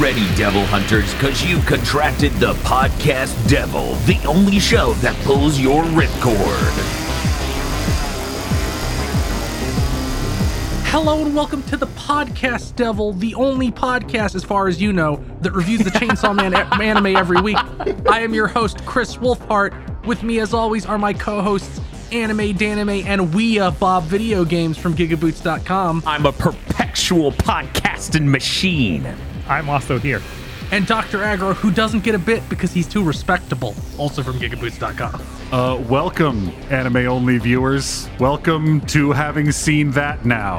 ready, Devil Hunters, because you've contracted the podcast devil, the only show that pulls your ripcord. Hello and welcome to the Podcast Devil, the only podcast, as far as you know, that reviews the Chainsaw Man anime every week. I am your host, Kris Wolfheart. With me, as always, are my co-hosts, Anime, Danime, and Weea Bob Video Games from Gigaboots.com, I'm a perpetual podcasting machine. I'm also here. and Dr. Agro, who doesn't get a bit because he's too respectable, also from Gigaboots.com. Uh, welcome, anime only viewers. Welcome to having seen that now.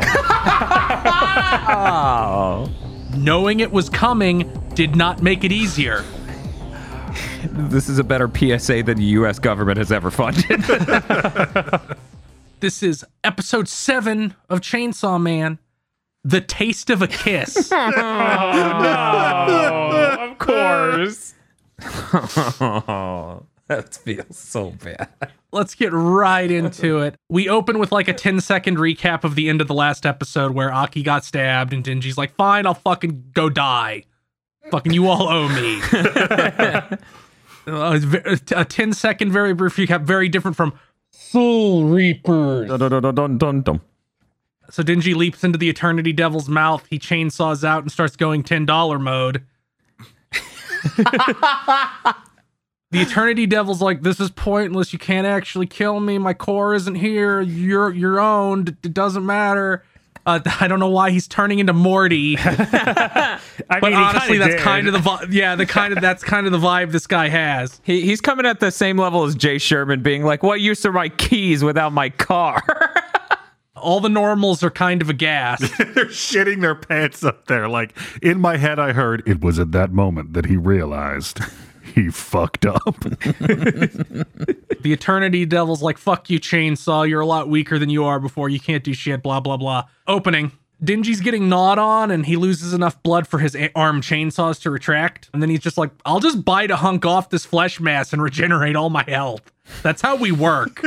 Knowing it was coming did not make it easier. This is a better PSA than the U.S. government has ever funded. This is episode seven of Chainsaw Man, The Taste of a Kiss. Oh, of course. that feels so bad. Let's get right into it. We open with like a 10 second recap of the end of the last episode where Aki got stabbed and Dingy's like, fine, I'll fucking go die. Fucking you all owe me. Uh, a 10 second very brief recap, very different from Soul Reapers. Dun, dun, dun, dun, dun, dun. So Dingy leaps into the Eternity Devil's mouth. He chainsaws out and starts going $10 mode. the Eternity Devil's like, this is pointless. You can't actually kill me. My core isn't here. You're your own. It doesn't matter. Uh, I don't know why he's turning into Morty, I but mean, he honestly, that's did. kind of the vi- yeah, the kind of that's kind of the vibe this guy has. He, he's coming at the same level as Jay Sherman, being like, "What use are my keys without my car?" All the normals are kind of aghast. They're shitting their pants up there. Like, in my head, I heard it was at that moment that he realized he fucked up. The Eternity Devil's like, fuck you, Chainsaw. You're a lot weaker than you are before. You can't do shit, blah, blah, blah. Opening. Dingy's getting gnawed on and he loses enough blood for his arm chainsaws to retract. And then he's just like, I'll just bite a hunk off this flesh mass and regenerate all my health. That's how we work.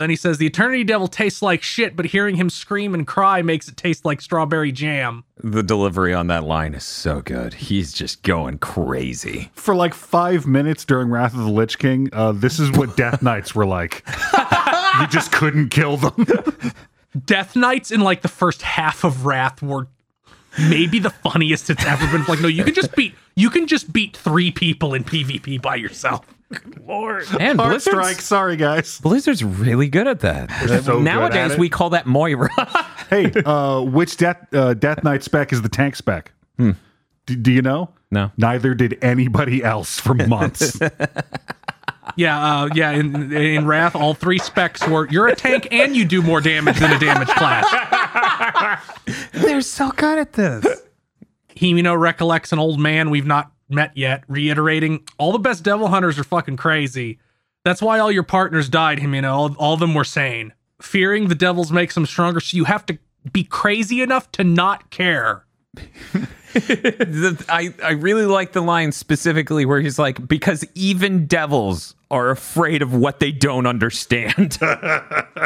Then he says, The Eternity Devil tastes like shit, but hearing him scream and cry makes it taste like strawberry jam. the delivery on that line is so good. He's just going crazy. For like five minutes during Wrath of the Lich King, uh, this is what Death Knights were like. you just couldn't kill them. Death Knights in like the first half of Wrath were maybe the funniest it's ever been. Like, no, you can just beat you can just beat three people in PvP by yourself. Lord. And Hard Blizzard's, strike. Sorry, guys. Blizzard's really good at that. so good at Nowadays, we call that Moira. Hey, uh, which Death uh, Death Knight spec is the tank spec? D- do you know? No. Neither did anybody else for months. Yeah, uh, yeah. In, in Wrath, all three specs were you're a tank and you do more damage than a damage class. They're so good at this. Himino recollects an old man we've not met yet, reiterating all the best devil hunters are fucking crazy. That's why all your partners died, Himino. All, all of them were sane. Fearing the devils makes them stronger, so you have to be crazy enough to not care. The- I, I really like the line specifically where he's like, because even devils are afraid of what they don't understand.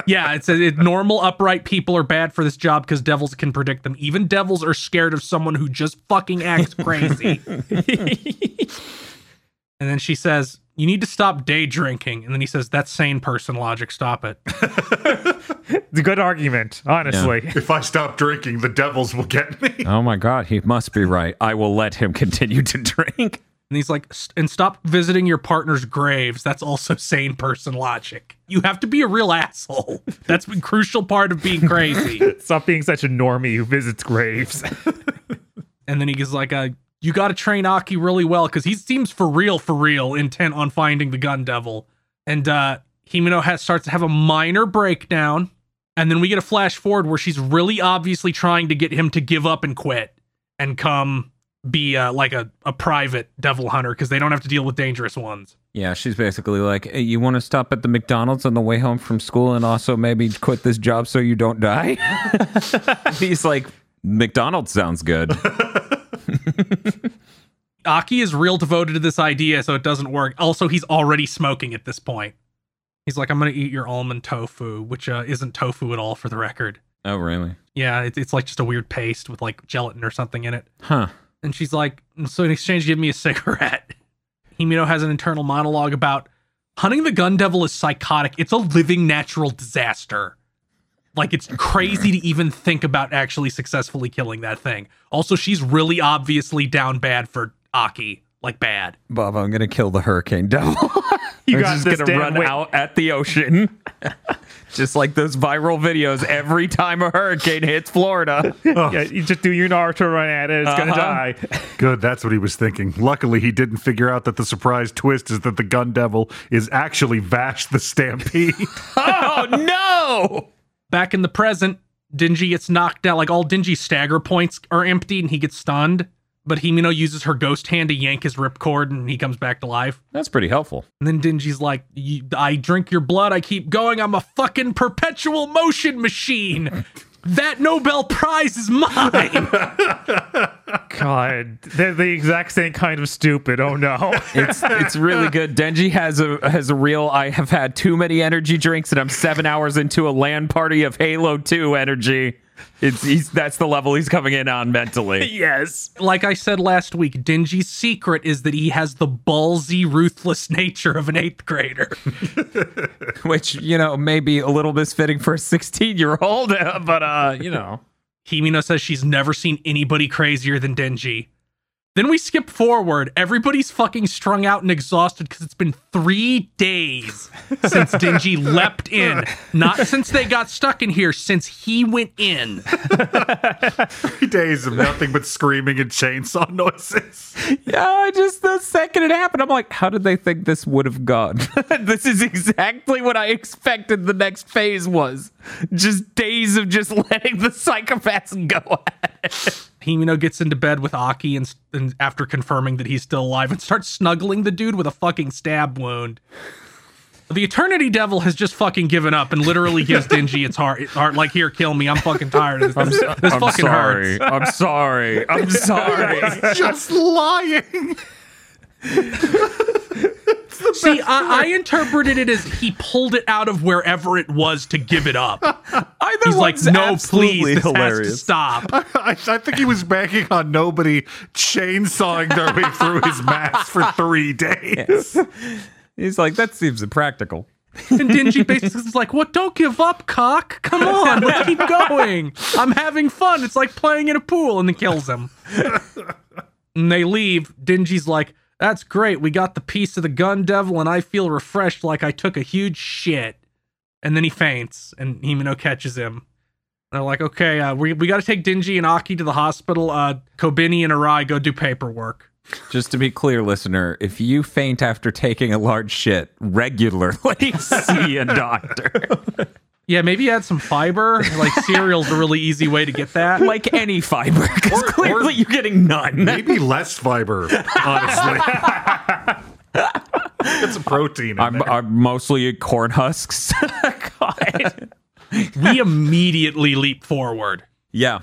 Yeah, it's a, it, normal upright people are bad for this job because devils can predict them. Even devils are scared of someone who just fucking acts crazy. and then she says, "You need to stop day drinking." And then he says, "That's sane person logic. Stop it." It's a good argument, honestly. if I stop drinking, the devils will get me. oh my God, he must be right. I will let him continue to drink. And he's like, "S- "And stop visiting your partner's graves. That's also sane person logic. You have to be a real asshole. That's a crucial part of being crazy." Stop being such a normie who visits graves. And then he's like, uh, you got to train Aki really well because he seems for real, for real, intent on finding the gun devil. And uh, Himino has, starts to have a minor breakdown. And then we get a flash forward where she's really obviously trying to get him to give up and quit and come be uh, like a, a private devil hunter because they don't have to deal with dangerous ones. Yeah, she's basically like, hey, you want to stop at the McDonald's on the way home from school and also maybe quit this job so you don't die? He's like, McDonald's sounds good. Aki is real devoted to this idea, so it doesn't work. Also, he's already smoking at this point. He's like, I'm going to eat your almond tofu, which uh, isn't tofu at all for the record. Oh, really? Yeah, it, it's like just a weird paste with like gelatin or something in it. Huh. And she's like, so in exchange, give me a cigarette. Himino has an internal monologue about hunting the gun devil is psychotic. It's a living natural disaster. Like it's crazy to even think about actually successfully killing that thing. Also, she's really obviously down bad for Aki. Like bad. Bob, I'm gonna kill the hurricane devil. You I'm got just this, gonna run Wait. out at the ocean. just like those viral videos every time a hurricane hits Florida. Yeah, you just do your Naruto run at it. It's gonna Uh-huh. die. Good, that's what he was thinking. Luckily, he didn't figure out that the surprise twist is that the gun devil is actually Vash the Stampede. oh no! Back in the present, Dingy gets knocked out. Like all Dingy's stagger points are empty and he gets stunned. But Himino uses her ghost hand to yank his ripcord and he comes back to life. That's pretty helpful. And then Dingy's like, "You- I drink your blood, I keep going, I'm a fucking perpetual motion machine. That Nobel Prize is mine. God, they're the exact same kind of stupid. Oh no. It's it's really good. Denji has a has a real. I have had too many energy drinks, and I'm seven hours into a LAN party of Halo Two energy. It's he's that's the level he's coming in on mentally. yes. like I said last week, Dingy's secret is that he has the ballsy, ruthless nature of an eighth grader. Which you know may be a little misfitting for a 16 year old, but uh, you know. Himino says she's never seen anybody crazier than Denji. Then we skip forward. Everybody's fucking strung out and exhausted because it's been three days since Denji leapt in. Not since they got stuck in here, since he went in. Three days of nothing but screaming and chainsaw noises. Yeah, I just the second it happened, I'm like, how did they think this would have gone? this is exactly what I expected the next phase was. Just days of just letting the psychopaths go at it. Himino gets into bed with Aki and, and after confirming that he's still alive and starts snuggling the dude with a fucking stab wound. The Eternity Devil has just fucking given up and literally gives Dingy its heart, its heart like, here, kill me. I'm fucking tired of this. This, this fucking hurts. I'm sorry. I'm sorry. I'm sorry. Just lying. See, I, I interpreted it as he pulled it out of wherever it was to give it up. Either He's like, no, please, this has to hilarious. stop. I, I think he was banking on nobody chainsawing their way through his mask for three days. He's like, that seems impractical. And Dingy basically is like, what? Don't give up, cock. Come on, let's keep going. I'm having fun. It's like playing in a pool, and then kills him. and they leave. Dingy's like, that's great. We got the piece of the gun devil, and I feel refreshed like I took a huge shit. And then he faints, and Himino catches him. They're like, okay, uh, we, we got to take Dingy and Aki to the hospital. Uh, Kobeni and Arai go do paperwork. Just to be clear, listener, if you faint after taking a large shit regularly, see a doctor. Yeah, maybe add some fiber. Like cereal's a really easy way to get that. like any fiber, because clearly or- you're getting none. Maybe less fiber, honestly. Get some protein I'm, there. I'm mostly corn husks. We immediately leap forward Yeah.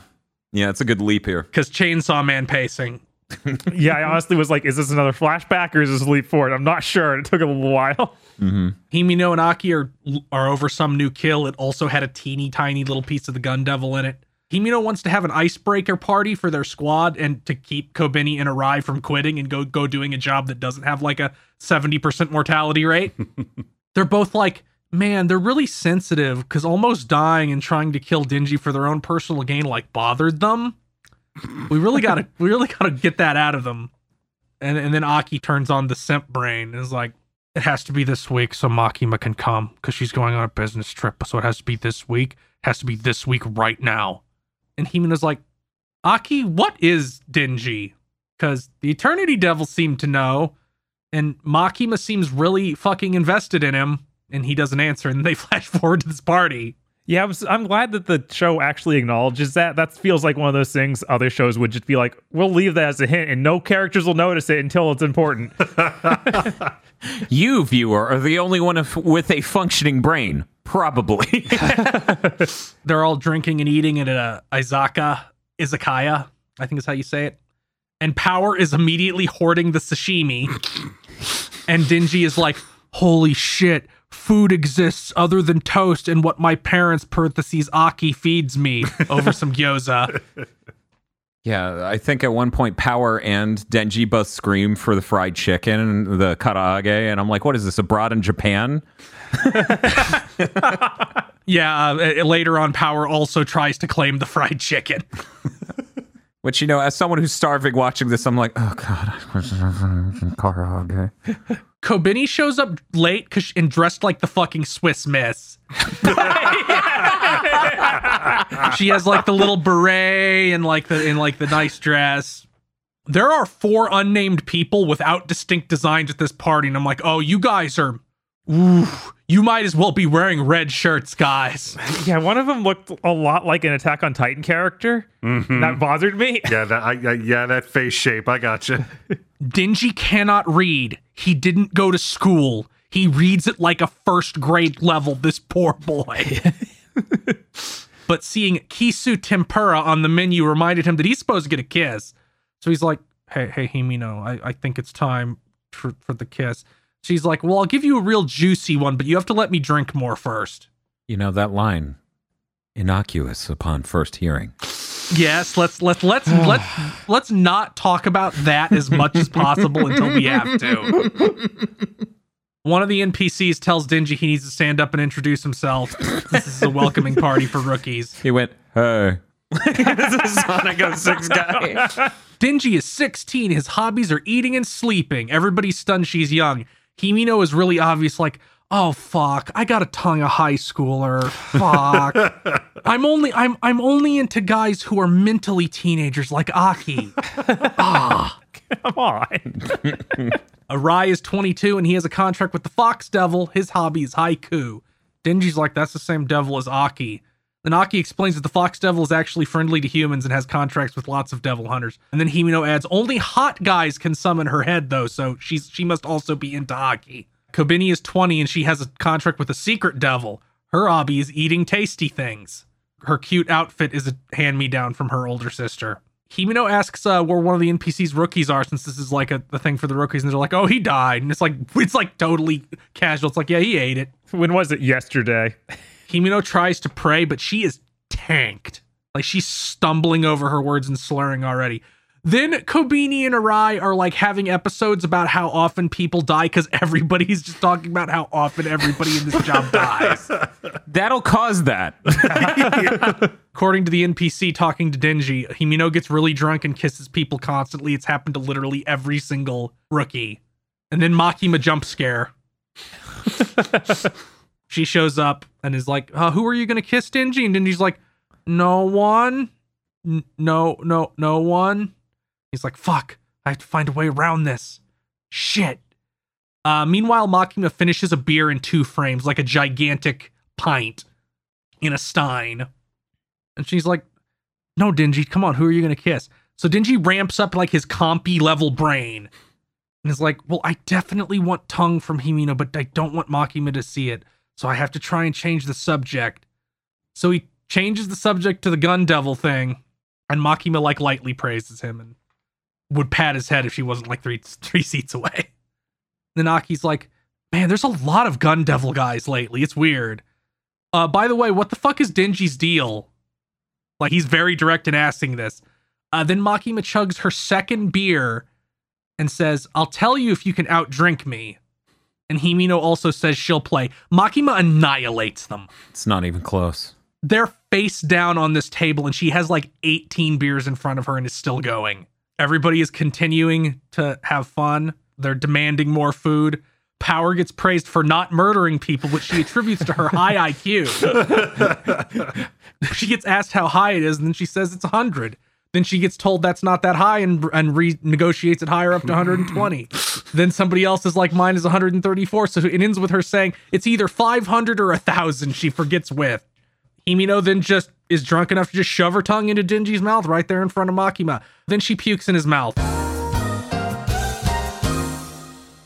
Yeah, it's a good leap here. because Chainsaw Man pacing. Yeah, I honestly was like, is this another flashback or is this a leap forward? I'm not sure. It took a little while. Mm-hmm. Himino and Aki are are over some new kill. It also had a teeny tiny little piece of the gun devil in it. Himino wants to have an icebreaker party for their squad and to keep Kobeni and Arai from quitting and go go doing a job that doesn't have like a 70% mortality rate. they're both like, man, they're really sensitive because almost dying and trying to kill Dingy for their own personal gain like bothered them. We really gotta we really gotta get that out of them. And and then Aki turns on the simp brain and is like, it has to be this week so Makima can come because she's going on a business trip. So it has to be this week. It has to be this week right now. And Himino's like, Aki, what is Dingy? Because the Eternity Devil seemed to know, and Makima seems really fucking invested in him, and he doesn't answer. And they flash forward to this party. Yeah, I'm, s- I'm glad that the show actually acknowledges that. That feels like one of those things other shows would just be like, we'll leave that as a hint and no characters will notice it until it's important. You, viewer, are the only one with a functioning brain. Probably. They're all drinking and eating at a izaka, izakaya, I think is how you say it. And Power is immediately hoarding the sashimi. and Dingy is like, holy shit, food exists other than toast and what my parents parentheses Aki feeds me over some gyoza. Yeah, I think at one point Power and Denji both scream for the fried chicken and the karaage, and I'm like, what is this abroad in Japan? Yeah, uh, later on, Power also tries to claim the fried chicken. Which you know, as someone who's starving watching this, I'm like, oh god, karaage. Kobeni shows up late 'cause- and dressed like the fucking Swiss Miss. She has like the little beret and like the in like the nice dress. There are four unnamed people without distinct designs at this party, and I'm like, oh, you guys are, ooh, you might as well be wearing red shirts, guys. Yeah, one of them looked a lot like an Attack on Titan character. Mm-hmm. That bothered me. Yeah, that I, I, yeah, that face shape. I got you. Dingy cannot read. He didn't go to school. He reads it like a first grade level, this poor boy. but seeing Kisu tempura on the menu reminded him that he's supposed to get a kiss. So he's like, Hey, hey, Himino, I, I think it's time for, for the kiss. She's like, Well, I'll give you a real juicy one, but you have to let me drink more first. You know that line, innocuous upon first hearing. Yes, let's let's let's let's let's not talk about that as much as possible until we have to. One of the NPCs tells Dingy he needs to stand up and introduce himself. This is a welcoming party for rookies. He went, hey. this is Sonic 06 guy. Dingy is 16. His hobbies are eating and sleeping. Everybody's stunned she's young. Himino is really obvious, like, oh fuck, I got a tongue a high schooler. Fuck. I'm only I'm I'm only into guys who are mentally teenagers like Aki. Ah. Come on. Arai is 22 and he has a contract with the Fox Devil. His hobby is haiku. Dingy's like, that's the same devil as Aki. Then Aki explains that the Fox Devil is actually friendly to humans and has contracts with lots of devil hunters. And then Himino adds, only hot guys can summon her head though, so she's she must also be into Aki. Kobeni is 20 and she has a contract with a secret devil. Her hobby is eating tasty things. Her cute outfit is a hand me down from her older sister. Himino asks uh, where one of the NPCs rookies are, since this is like a the thing for the rookies, and they're like, "Oh, he died," and it's like it's like totally casual. It's like, yeah, he ate it. When was it? Yesterday. Himino tries to pray, but she is tanked. Like she's stumbling over her words and slurring already. Then Kobeni and Arai are like having episodes about how often people die because everybody's just talking about how often everybody in this job dies. That'll cause that. According to the NPC talking to Denji, Himino gets really drunk and kisses people constantly. It's happened to literally every single rookie. And then Makima jump scare. she shows up and is like, uh, "Who are you gonna kiss, Denji?" And Denji's like, "No one, N- no, no, no one." He's like, "Fuck! I have to find a way around this." Shit. Uh, meanwhile, Makima finishes a beer in two frames, like a gigantic pint in a stein. And she's like, No, Dingy, come on, who are you gonna kiss? So Dingy ramps up like his compy level brain and is like, Well, I definitely want tongue from Himino, but I don't want Makima to see it. So I have to try and change the subject. So he changes the subject to the gun devil thing, and Makima like lightly praises him and would pat his head if she wasn't like three three seats away. Then Aki's like, Man, there's a lot of gun devil guys lately. It's weird. Uh, by the way, what the fuck is Dingy's deal? Like he's very direct in asking this. Uh, then Makima chugs her second beer and says, "I'll tell you if you can outdrink me." And Himino also says she'll play. Makima annihilates them. It's not even close. They're face down on this table, and she has like 18 beers in front of her and is still going. Everybody is continuing to have fun. They're demanding more food. Power gets praised for not murdering people, which she attributes to her high IQ. she gets asked how high it is, and then she says it's 100. Then she gets told that's not that high and and renegotiates it higher up to 120. then somebody else is like, mine is 134. So it ends with her saying it's either 500 or 1,000. She forgets with. Himino then just is drunk enough to just shove her tongue into Dingy's mouth right there in front of Makima. Then she pukes in his mouth.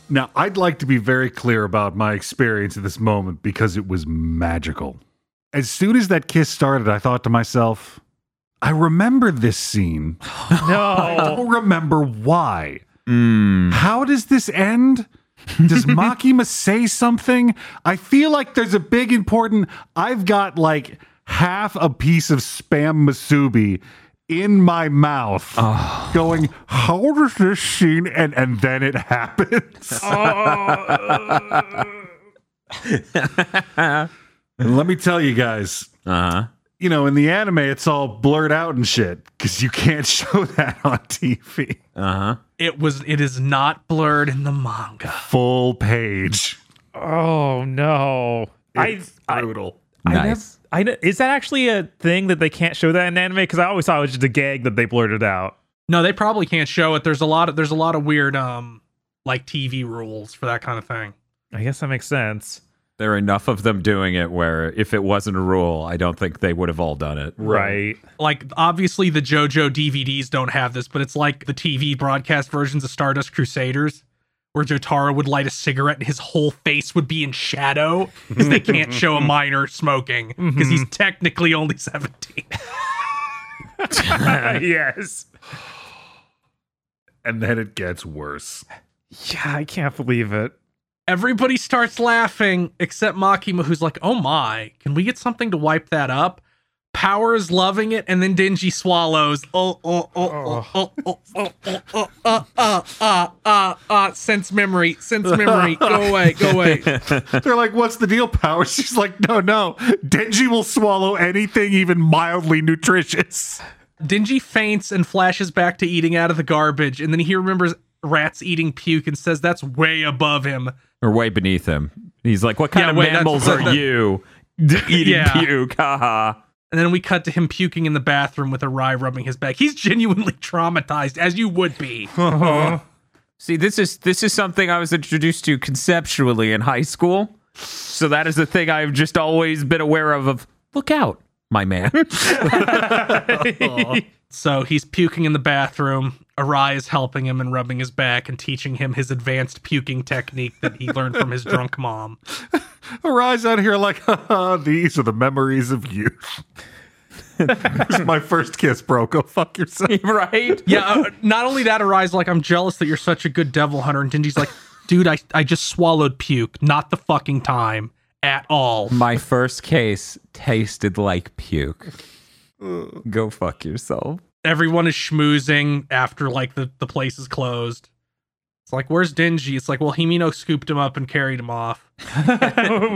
Now, I'd like to be very clear about my experience at this moment because it was magical. As soon as that kiss started, I thought to myself, I remember this scene. No. I don't remember why. Mm. How does this end? Does Makima say something? I feel like there's a big important. I've got like half a piece of spam musubi in my mouth, going, "How does this scene?" And and then it happens. and let me tell you guys, Uh huh. you know, in the anime, it's all blurred out and shit because you can't show that on TV. Uh huh. It was. It is not blurred in the manga. Full page. Oh no. I, It's I, brutal. I nev- Nice. I ne- is that actually a thing that they can't show that in anime? Because I always thought it was just a gag that they blurted out. No, they probably can't show it. There's a lot of. There's a lot of weird um like TV rules for that kind of thing. I guess that makes sense. There are enough of them doing it where if it wasn't a rule, I don't think they would have all done it. Right. like obviously the JoJo DVDs don't have this, but it's like the TV broadcast versions of Stardust Crusaders, where Jotaro would light a cigarette and his whole face would be in shadow because they can't show a minor smoking because mm-hmm. he's technically only 17. yes. And then it gets worse. Yeah, I can't believe it. Everybody starts laughing except Makima, who's like, "Oh my, can we get something to wipe that up?" Power's loving it, and then Dingy swallows. Oh, oh, oh, oh, oh, oh, oh, oh, uh, uh, uh, uh, uh, sense memory, sense memory. Go away, go away. They're like, what's the deal, Power? She's like, no, no. Denji will swallow anything even mildly nutritious. Dingy faints and flashes back to eating out of the garbage, and then he remembers rats eating puke and says that's way above him. Or way beneath him. He's like, what kind yeah, of wait, mammals are that, you? eating yeah. puke? Haha. And then we cut to him puking in the bathroom with Arai rubbing his back. He's genuinely traumatized, as you would be. See, this is this is something I was introduced to conceptually in high school. So that is the thing I've just always been aware of of look out, my man. So he's puking in the bathroom. Arai is helping him and rubbing his back and teaching him his advanced puking technique that he learned from his drunk mom. Arai's out here like, Haha, "These are the memories of youth." It was my first kiss, bro. Go fuck yourself. right? Yeah, uh, not only that, Arai's like, I'm jealous that you're such a good devil hunter. And Dingy's like, dude, I, I just swallowed puke. Not the fucking time at all. My first case tasted like puke. Go fuck yourself. Everyone is schmoozing after like the, the place is closed. It's like, where's Denji? It's like, well, Himino scooped him up and carried him off.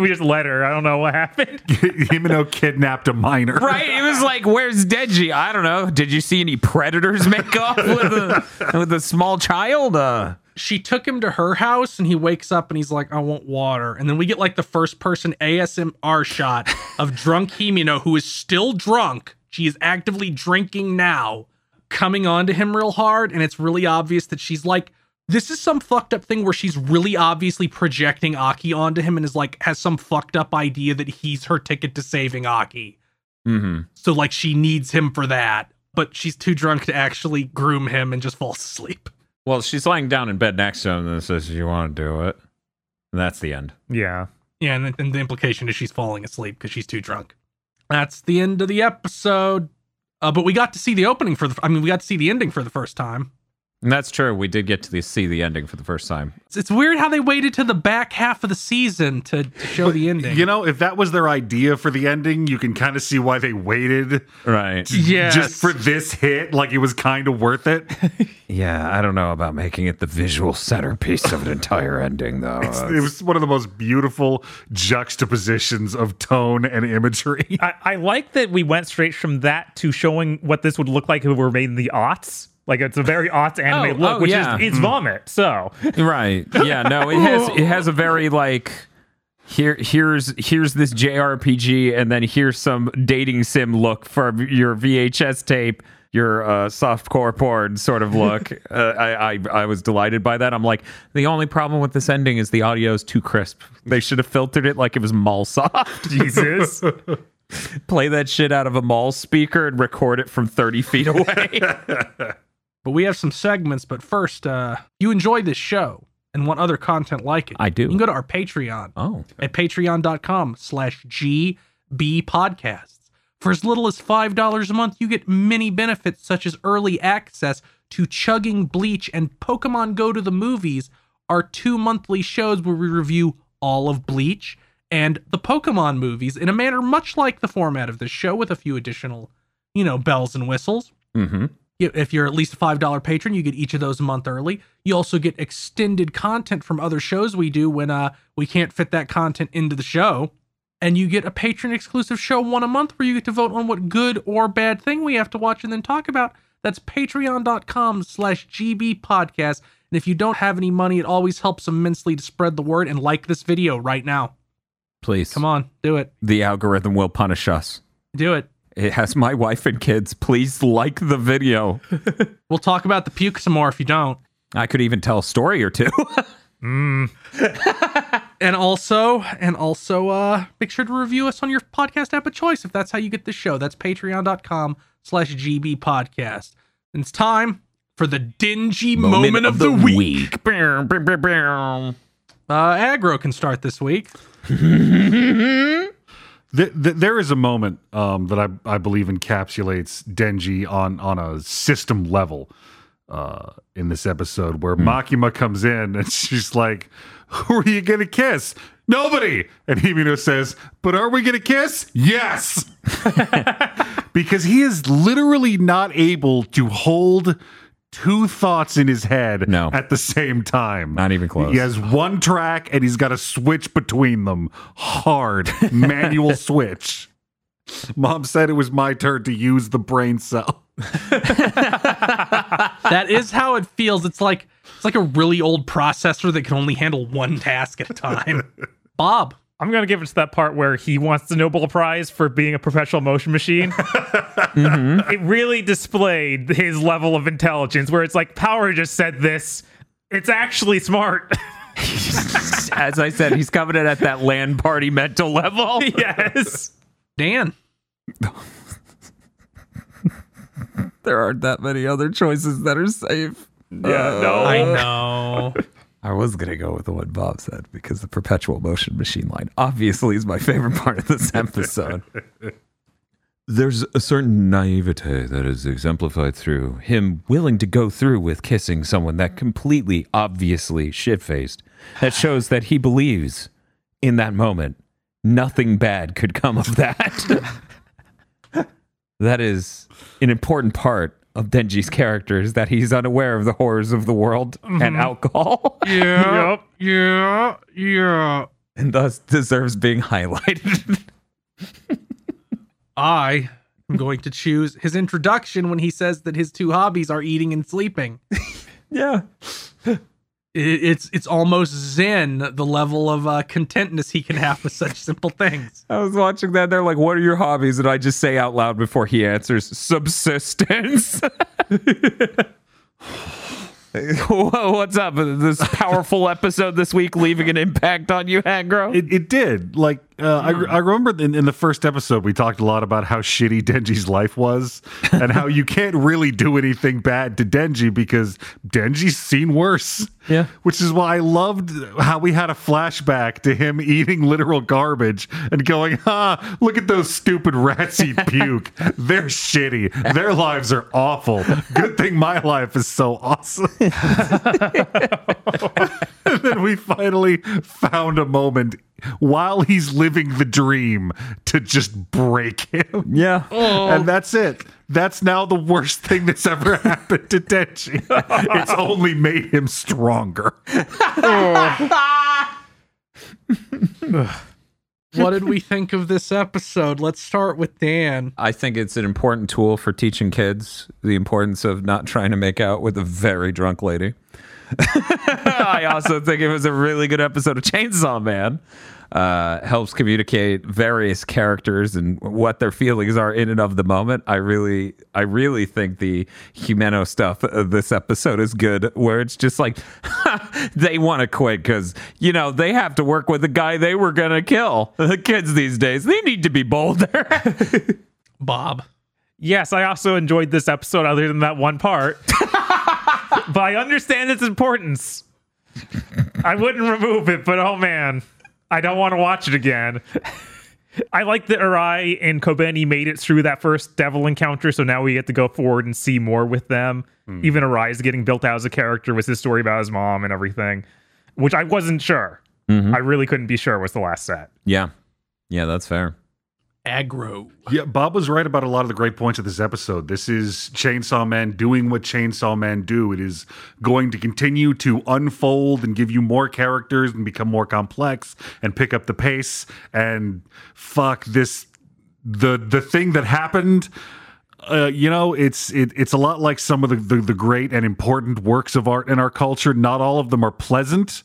we just let her. I don't know what happened. Himino kidnapped a minor. Right? It was like, where's Denji? I don't know. Did you see any predators make off with a with a small child? Uh she took him to her house and he wakes up and he's like, I want water. And then we get like the first person ASMR shot of drunk Himino, who is still drunk. She is actively drinking now, coming on to him real hard. And it's really obvious that she's like, this is some fucked up thing where she's really obviously projecting Aki onto him and is like, has some fucked up idea that he's her ticket to saving Aki. mm-hmm. So like she needs him for that. But she's too drunk to actually groom him and just falls asleep. Well, she's lying down in bed next to him and says, You want to do it? And that's the end. Yeah. Yeah, and the, and the implication is she's falling asleep because she's too drunk. That's the end of the episode. Uh, but we got to see the opening for the. I mean, we got to see the ending for the first time. And that's true. We did get to the, see the ending for the first time. It's, it's weird how they waited to the back half of the season to, to show the ending. You know, if that was their idea for the ending, you can kind of see why they waited Right. Yeah. just for this hit. Like it was kind of worth it. Yeah, I don't know about making it the visual centerpiece of an entire ending, though. it was one of the most beautiful juxtapositions of tone and imagery. I, I like that we went straight from that to showing what this would look like if it were made in the aughts. Like it's a very aughts anime Oh, look, oh, which yeah. is it's vomit. So right. Yeah, no, it has it has a very like here here's here's this JRPG and then here's some dating sim look for your VHS tape. Your uh, softcore porn sort of look. uh, I, I I was delighted by that. I'm like, the only problem with this ending is the audio is too crisp. They should have filtered it like it was mall soft. Jesus. Play that shit out of a mall speaker and record it from 30 feet away. but we have some segments. But first, uh, you enjoy this show and want other content like it. I do. You can go to our Patreon. oh, at patreon.com slash GB podcasts. For as little as $5 a month, you get many benefits such as early access to Chugging Bleach and Pokemon Go to the Movies, are two monthly shows where we review all of Bleach and the Pokemon movies in a manner much like the format of this show with a few additional, you know, bells and whistles. Mm-hmm. If you're at least a $5 patron, you get each of those a month early. You also get extended content from other shows we do when uh, we can't fit that content into the show. And you get a patron exclusive show one a month where you get to vote on what good or bad thing we have to watch and then talk about. That's patreon.com slash GB podcast. And if you don't have any money, it always helps immensely to spread the word and like this video right now. Please. Come on, do it. The algorithm will punish us. Do it. It has my wife and kids. Please like the video. We'll talk about the puke some more if you don't. I could even tell a story or two. and also and also uh make sure to review us on your podcast app of choice if that's how you get the show that's patreon.com slash gb podcast and it's time for the dingy moment, of, the, week, uh aggro can start this week Th- th- there is a moment um, that I, I believe encapsulates Denji on on a system level uh, in this episode where Makima comes in and she's like, "Who are you gonna kiss?" Nobody. And Himino says, "But are we gonna kiss?" Yes. because he is literally not able to hold two thoughts in his head No. at the same time. Not even close. He has one track and he's got to switch between them. Hard manual switch. Mom said it was my turn to use the brain cell. that is how it feels it's like it's like a really old processor that can only handle one task at a time bob I'm gonna give it to that part where he wants the Nobel Prize for being a perpetual motion machine. It really displayed his level of intelligence, where it's like Power just said this. It's actually smart. As I said, he's coming in at that LAN party mental level. yes. dan There aren't that many other choices that are safe. Yeah. no. i know I was gonna go with the one Bob said because the perpetual motion machine line obviously is my favorite part of this episode. There's a certain naivete that is exemplified through him willing to go through with kissing someone that completely, obviously shit faced. That shows that he believes in that moment nothing bad could come of that. that is an important part of Denji's character is that he's unaware of the horrors of the world and mm-hmm. alcohol yeah Yep. yeah yeah and thus deserves being highlighted. I am going to choose his introduction when he says that his two hobbies are eating and sleeping. yeah. It, it's it's almost zen the level of uh, contentness he can have with such simple things. I was watching that. They're like, what are your hobbies? And I just say out loud before he answers, subsistence. What's up? This powerful episode this week leaving an impact on you, Agro? It, it did. Like, uh, I, I remember in, in the first episode, we talked a lot about how shitty Denji's life was and how you can't really do anything bad to Denji because Denji's seen worse. Yeah. Which is why I loved how we had a flashback to him eating literal garbage and going, ah, look at those stupid rats eat puke. They're shitty. Their lives are awful. Good thing my life is so awesome. and then we finally found a moment while he's living the dream to just break him. yeah. Oh. And that's it. That's now the worst thing that's ever happened to Denji. It's only made him stronger. What did we think of this episode? Let's start with Dan. I think it's an important tool for teaching kids the importance of not trying to make out with a very drunk lady. I also think it was a really good episode of Chainsaw Man. Uh, helps communicate various characters and what their feelings are in and of the moment. I really, I really think the Humano stuff of this episode is good. Where it's just like they want to quit because you know they have to work with the guy they were gonna kill. The kids these days they need to be bolder. Bob. Yes, I also enjoyed this episode other than that one part. but I understand its importance. I wouldn't remove it, but oh man, I don't want to watch it again. I like that Arai and Kobeni made it through that first devil encounter, so now we get to go forward and see more with them. Even Arai is getting built out as a character with his story about his mom and everything. which I wasn't sure. Mhm. I really couldn't be sure was the last set. Yeah. Yeah, that's fair. Aggro. Yeah, Bob was right about a lot of the great points of this episode. This is Chainsaw Man doing what Chainsaw Man do. It is going to continue to unfold and give you more characters and become more complex and pick up the pace. And fuck this, the the thing that happened. Uh, you know, it's it, it's a lot like some of the, the the great and important works of art in our culture. Not all of them are pleasant.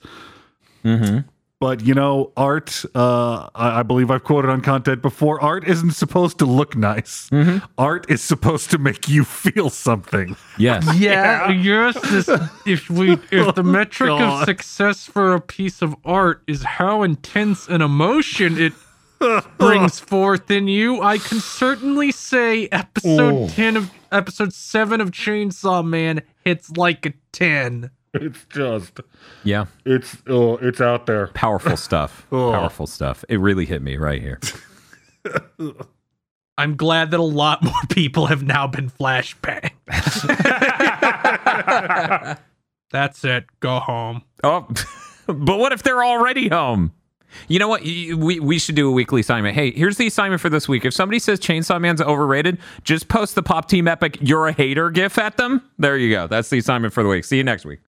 But you know, art. Uh, I, I believe I've quoted on content before. Art isn't supposed to look nice. Art is supposed to make you feel something. Yes. Yeah, yes. This, if we, if the metric of success for a piece of art is how intense an emotion it brings forth in you, I can certainly say episode ten of episode seven of Chainsaw Man hits like a ten. It's just, Yeah. it's, oh, it's out there. Powerful stuff. Oh. Powerful stuff. It really hit me right here. I'm glad that a lot more people have now been flashbang. That's it. Go home. Oh, but what if they're already home? You know what? We we should do a weekly assignment. Hey, here's the assignment for this week. If somebody says Chainsaw Man's overrated, just post the Pop Team Epic "You're a Hater" gif at them. There you go. That's the assignment for the week. See you next week.